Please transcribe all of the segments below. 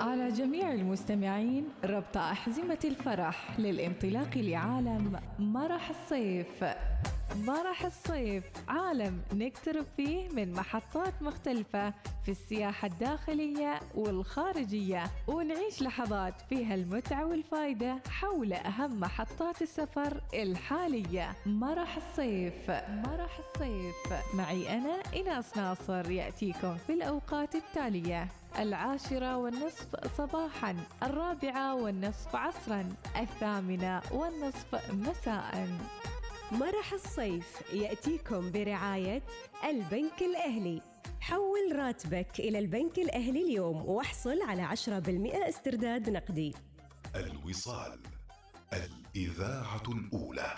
على جميع المستمعين ربط أحزمة الفرح للانطلاق لعالم مرح الصيف. مرح الصيف عالم نقترب فيه من محطات مختلفة في السياحة الداخلية والخارجية ونعيش لحظات فيها المتعة والفائدة حول أهم محطات السفر الحالية. مرح الصيف مرح الصيف معي أنا إناس ناصر يأتيكم في الأوقات التالية. العاشرة والنصف صباحا الرابعة والنصف عصرا الثامنة والنصف مساء. مرح الصيف يأتيكم برعاية البنك الأهلي. حول راتبك إلى البنك الأهلي اليوم واحصل على 10% استرداد نقدي. الوصال الإذاعة الأولى.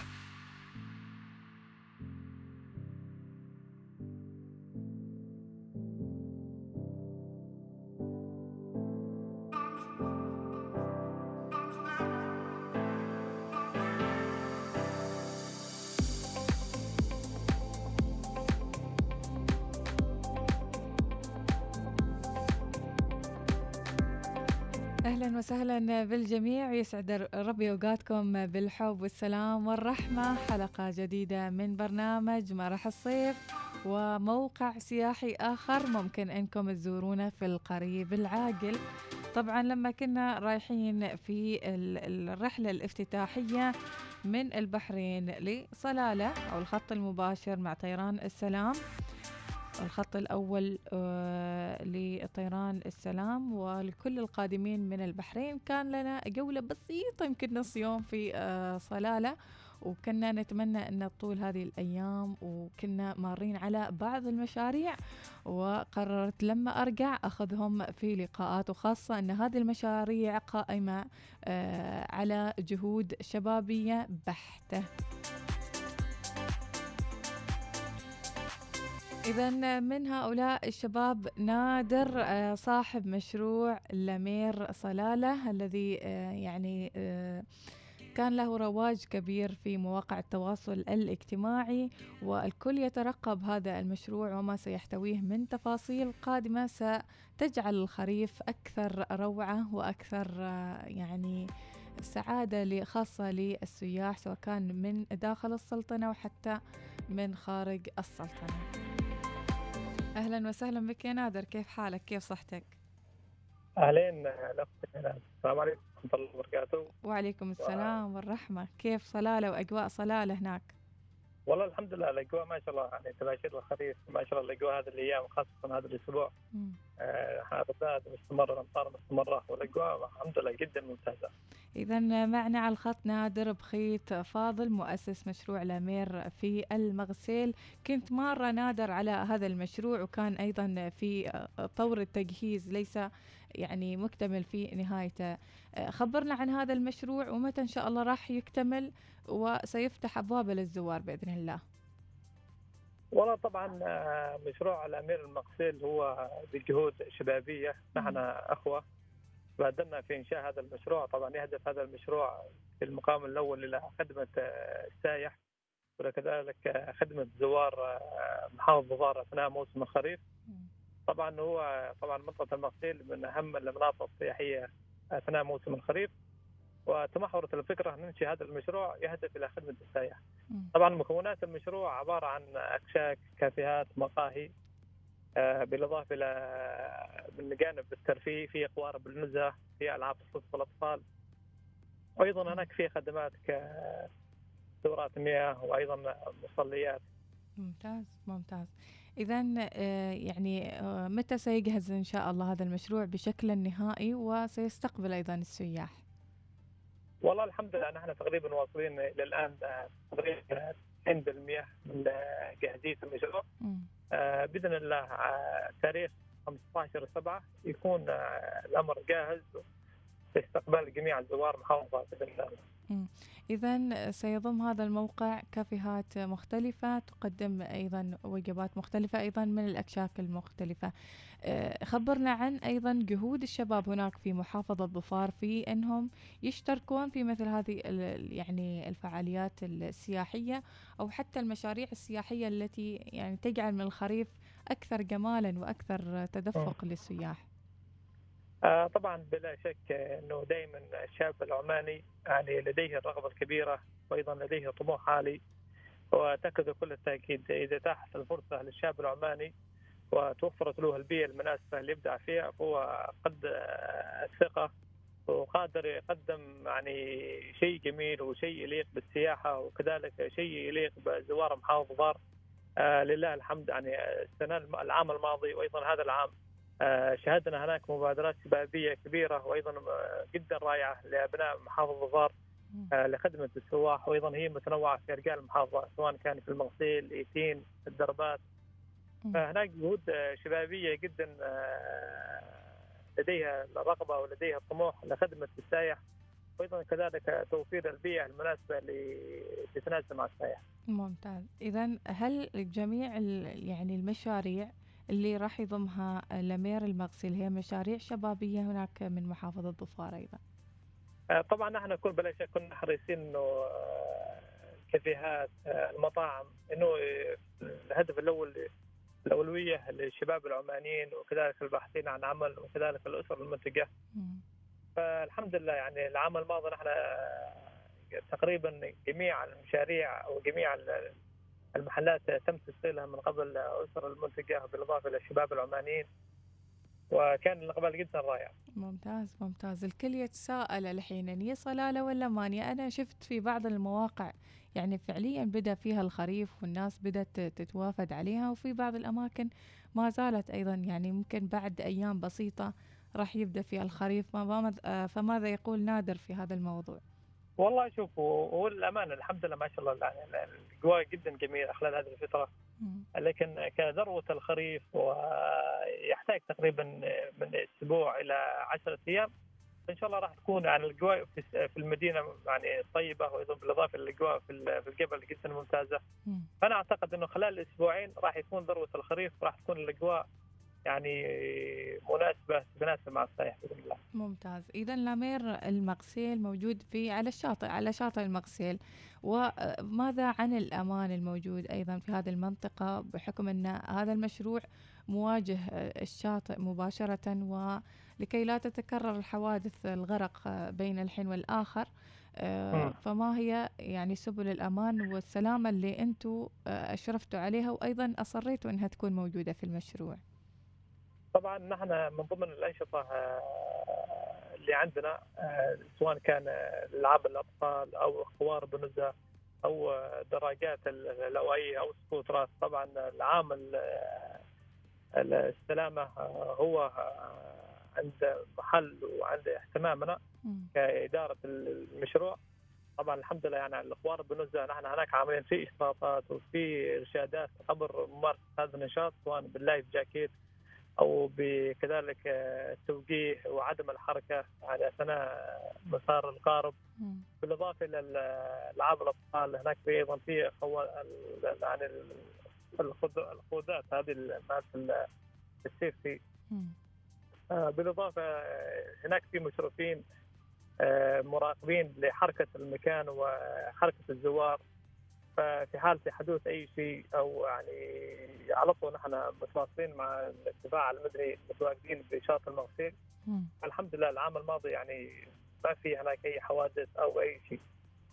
أهلا وسهلا بالجميع. يسعد ربي أوقاتكم بالحب والسلام والرحمة. حلقة جديدة من برنامج مرح الصيف وموقع سياحي آخر ممكن إنكم تزورونه في القريب العاقل. طبعا لما كنا رايحين في الرحلة الافتتاحية من البحرين لصلالة أو الخط المباشر مع طيران السلام الخط الأول آه، لطيران السلام ولكل القادمين من البحرين. كان لنا جولة بسيطة يمكن نص يوم في آه، صلالة وكنا نتمنى أن طول هذه الأيام وكنا مارين على بعض المشاريع وقررت لما أرجع أخذهم في لقاءات وخاصة أن هذه المشاريع قائمة آه، على جهود شبابية بحتة. إذا من هؤلاء الشباب نادر آه، صاحب مشروع لمير صلالة الذي آه، يعني آه، كان له رواج كبير في مواقع التواصل الاجتماعي والكل يترقب هذا المشروع وما سيحتويه من تفاصيل قادمة. ستجعل الخريف أكثر روعة وأكثر يعني سعادة خاصة للسياح سواء كان من داخل السلطنة وحتى من خارج السلطنة. أهلا وسهلا بك يا نادر كيف حالك؟ كيف صحتك؟ أهلين السلام عليكم ورحمة الله وبركاته. وعليكم السلام و... والرحمة. كيف صلاله وأجواء صلاله هناك؟ والله الحمد لله الأجواء ما شاء الله يعني تباشير الخريف. ما شاء الله الأجواء هذه الأيام خاصة هذا الأسبوع. آه مستمره الأمطار مستمرة والأجواء الحمد لله جدا ممتازة. إذا معنا على الخط نادر بخيت فاضل مؤسس مشروع لامير في المغسيل. كنت مرة نادر على هذا المشروع وكان أيضا في طور التجهيز ليس يعني مكتمل في نهايته. خبرنا عن هذا المشروع ومتى إن شاء الله راح يكتمل وسيفتح أبوابه للزوار بإذن الله. والله طبعا آه، مشروع الامير المغسيل هو بجهود شبابية. نحن أخوة. بادرنا في إنشاء هذا المشروع. طبعا يهدف هذا المشروع في المقام الأول إلى خدمة السائح وكذلك خدمة زوار آه، محافظه ضار أثناء موسم الخريف. طبعا هو طبعا منطقة المغسيل من أهم المناطق السياحية أثناء موسم الخريف. وتمحورت الفكرة ننشئ هذا المشروع يهدف إلى خدمة السائح. طبعا مكونات المشروع عبارة عن أكشاك، كافيهات، مقاهي بالإضافة إلى من جانب الترفيه في قوارب النزهه في ألعاب تخص الاطفال وأيضا هناك في خدمات كدورات مياه وأيضا مصليات. ممتاز ممتاز. اذا آه، يعني آه، متى سيجهز إن شاء الله هذا المشروع بشكل نهائي وسيستقبل أيضا السياح؟ والله الحمد لله نحن تقريبا واصلين إلى الآن تقريبا 90% من جاهزية المشروع. آه، باذن الله آه، تاريخ 15 7 يكون آه، الأمر جاهز لاستقبال جميع الزوار محافظة بإذن الله. إذا سيضم هذا الموقع كافيهات مختلفة تقدم أيضا وجبات مختلفة أيضا من الأكشاك المختلفة. خبرنا عن أيضا جهود الشباب هناك في محافظة ظفار في أنهم يشتركون في مثل هذه يعني الفعاليات السياحية أو حتى المشاريع السياحية التي يعني تجعل من الخريف أكثر جمالا وأكثر تدفق للسياح. آه طبعا بلا شك إنه دائما الشاب العماني يعني لديه الرغبة الكبيرة وأيضا لديه طموح عالي واعتقد كل التأكيد إذا اتاحت الفرصة للشاب العماني وتوفرت له البيئة المناسبة اللي يبدع فيها فهو قد الثقة وقادر يقدم يعني شيء جميل وشيء يليق بالسياحة وكذلك شيء يليق بزوار محافظه ضار آه لله الحمد يعني السنة العام الماضي وأيضا هذا العام آه شهدنا هناك مبادرات شبابية كبيرة وأيضا جدا رائعة لأبناء محافظه ضار آه لخدمة السواح. وأيضا هي متنوعة في أرجاء المحافظة سواء كان في المغسيل ايتين الدربات. فهناك جهود شبابية جدا لديها الرغبة ولديها الطموح لخدمة السائح وأيضا كذلك توفير البيئة المناسبة اللي تتناسب مع السائح. ممتاز، اذا هل جميع يعني المشاريع اللي راح يضمها الأمير المغسل هي مشاريع شبابية هناك من محافظة ظفار أيضا؟ طبعا نحن نكون بلا شك كنا حريصين إنه الكافيهات المطاعم إنه الهدف الأول الأولوية للشباب العمانيين وكذلك الباحثين عن عمل وكذلك الأسر المنتجة. فالحمد لله يعني العام الماضي نحن تقريبا جميع المشاريع أو جميع المحلات تم تسجيلها من قبل أسر المنتجه بالإضافة للشباب العمانيين وكان الإقبال جدا رائع. ممتاز ممتاز الكل يتساءل الحين ان هي صلالة ولا مانيه أنا شفت في بعض المواقع يعني فعليا بدأ فيها الخريف والناس بدأت تتوافد عليها وفي بعض الأماكن ما زالت أيضا يعني ممكن بعد أيام بسيطة راح يبدأ فيها الخريف فماذا يقول نادر في هذا الموضوع؟ والله شوف هو الامانه الحمد لله ما شاء الله يعني الاجواء جدا جميلة خلال هذه الفترة. لكن كذروة الخريف ويحتاج تقريبا من أسبوع إلى 10 أيام. إن شاء الله راح تكون يعني الاجواء في المدينة يعني طيبة وأيضا بالإضافة للاجواء في الجبل جدا ممتازة. فأنا أعتقد إنه خلال أسبوعين راح يكون ذروة الخريف راح تكون الاجواء يعني مناسبة تناسب مع السائح بإذن الله. ممتاز، إذا الامير المغسيل موجود في على الشاطئ على شاطئ المغسيل، وماذا عن الأمان الموجود أيضا في هذه المنطقة بحكم أن هذا المشروع مواجه الشاطئ مباشرة ولكي لا تتكرر الحوادث الغرق بين الحين والآخر فما هي يعني سبل الأمان والسلامة اللي أنتم أشرفتوا عليها وأيضا أصريتوا أنها تكون موجودة في المشروع؟ طبعا نحن من ضمن الأنشطة اللي عندنا سواء كان ألعاب الأطفال أو قوارب النزهه أو دراجات الهوائية أو سكوترات. طبعا العامل السلامه هو عند محل وعند اهتمامنا كإدارة المشروع. طبعا الحمد لله يعني الاخوان بالنزهه نحن هناك عاملين في اشراطات وفي إرشادات قبل ممارسة هذا النشاط سواء بال life jacket أو بكذلك التوجيه وعدم الحركة على أثناء مسار القارب بالإضافة إلى العاب الاطفال هناك في أيضا في يعني الخوذات هذه مالت السيفتي. بالإضافة هناك في مشرفين مراقبين لحركة المكان وحركة الزوار. ففي حال حدوث أي شيء أو يعني على طول نحن متواصلين مع الدفاع المدني متواجدين بشاطئ المغسيل. الحمد لله العام الماضي يعني ما في هناك أي حوادث أو أي شيء.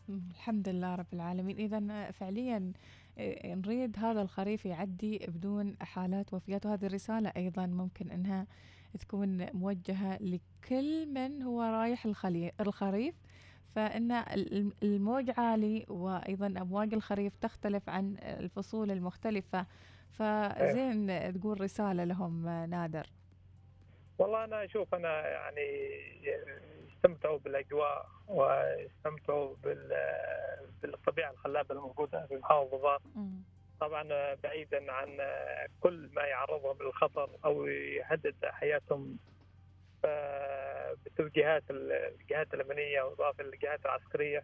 الحمد لله رب العالمين. اذا فعليا نريد هذا الخريف يعدي بدون حالات وفيات. وهذه الرسالة أيضا ممكن إنها تكون موجهة لكل من هو رايح الخريف. فإن الموج عالي وأيضا أمواج الخريف تختلف عن الفصول المختلفة. فزين تقول رسالة لهم نادر. والله أنا أشوف أنا يعني استمتعوا بالأجواء واستمتعوا بالطبيعة الخلابة الموجودة في ضباط طبعا بعيدا عن كل ما يعرضهم للخطر أو يهدد حياتهم بالتوجيهات الجهات الأمنية وإضافة للجهات العسكرية.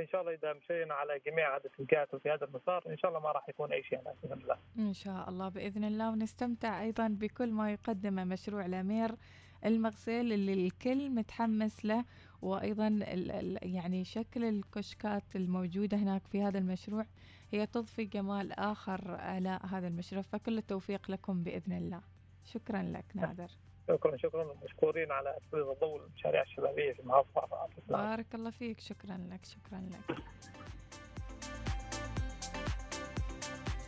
إن شاء الله إذا مشينا على جميع هذه التوجيهات وفي هذا المسار إن شاء الله ما راح يكون أي شيء بإذن الله. إن شاء الله بإذن الله. ونستمتع أيضا بكل ما يقدمه مشروع الأمير المغسل اللي الكل متحمس له وأيضا يعني شكل الكشكات الموجودة هناك في هذا المشروع هي تضفي جمال آخر على هذا المشروع فكل التوفيق لكم بإذن الله. شكرا لك نادر. شكرا شكرا. مشكورين على تسليط الضوء المشاريع الشبابية في محافظه بارك الله فيك. شكرا لك شكرا لك.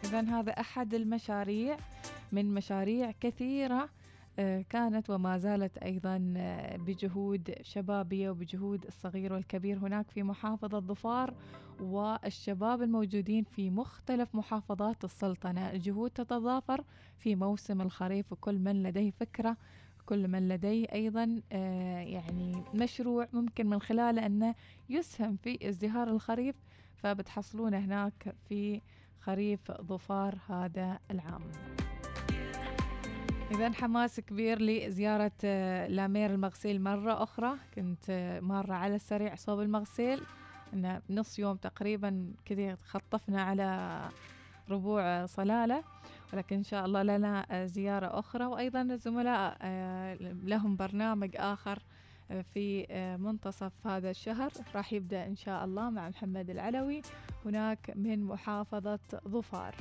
إذا هذا أحد المشاريع من مشاريع كثيرة آه، كانت وما زالت أيضا آه، بجهود شبابية وبجهود الصغير والكبير هناك في محافظة ظفار والشباب الموجودين في مختلف محافظات السلطنة. الجهود تتضافر في موسم الخريف وكل من لديه فكرة كل من لديه أيضا آه، يعني مشروع ممكن من خلاله أنه يسهم في ازدهار الخريف فبتحصلون هناك في خريف ظفار هذا العام. إذا حماس كبير لزيارة آه، لامير المغسيل مرة أخرى. كنت آه، مرة على السريع صوب المغسيل. إنه نص يوم تقريبا كذا خطفنا على ربوع صلالة. ولكن إن شاء الله لنا زيارة أخرى. وأيضا الزملاء آه، لهم برنامج آخر في منتصف هذا الشهر. راح يبدأ إن شاء الله مع محمد العلوي. هناك من محافظة ظفار.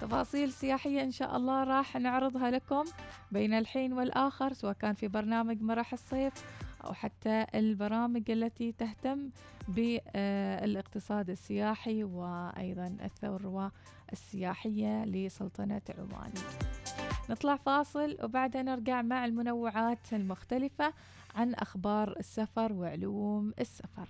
تفاصيل سياحية إن شاء الله راح نعرضها لكم بين الحين والآخر سواء كان في برنامج مرح الصيف أو حتى البرامج التي تهتم بالاقتصاد السياحي وأيضا الثروة السياحية لسلطنة عمان. نطلع فاصل وبعدها نرجع مع المنوعات المختلفة عن أخبار السفر وعلوم السفر.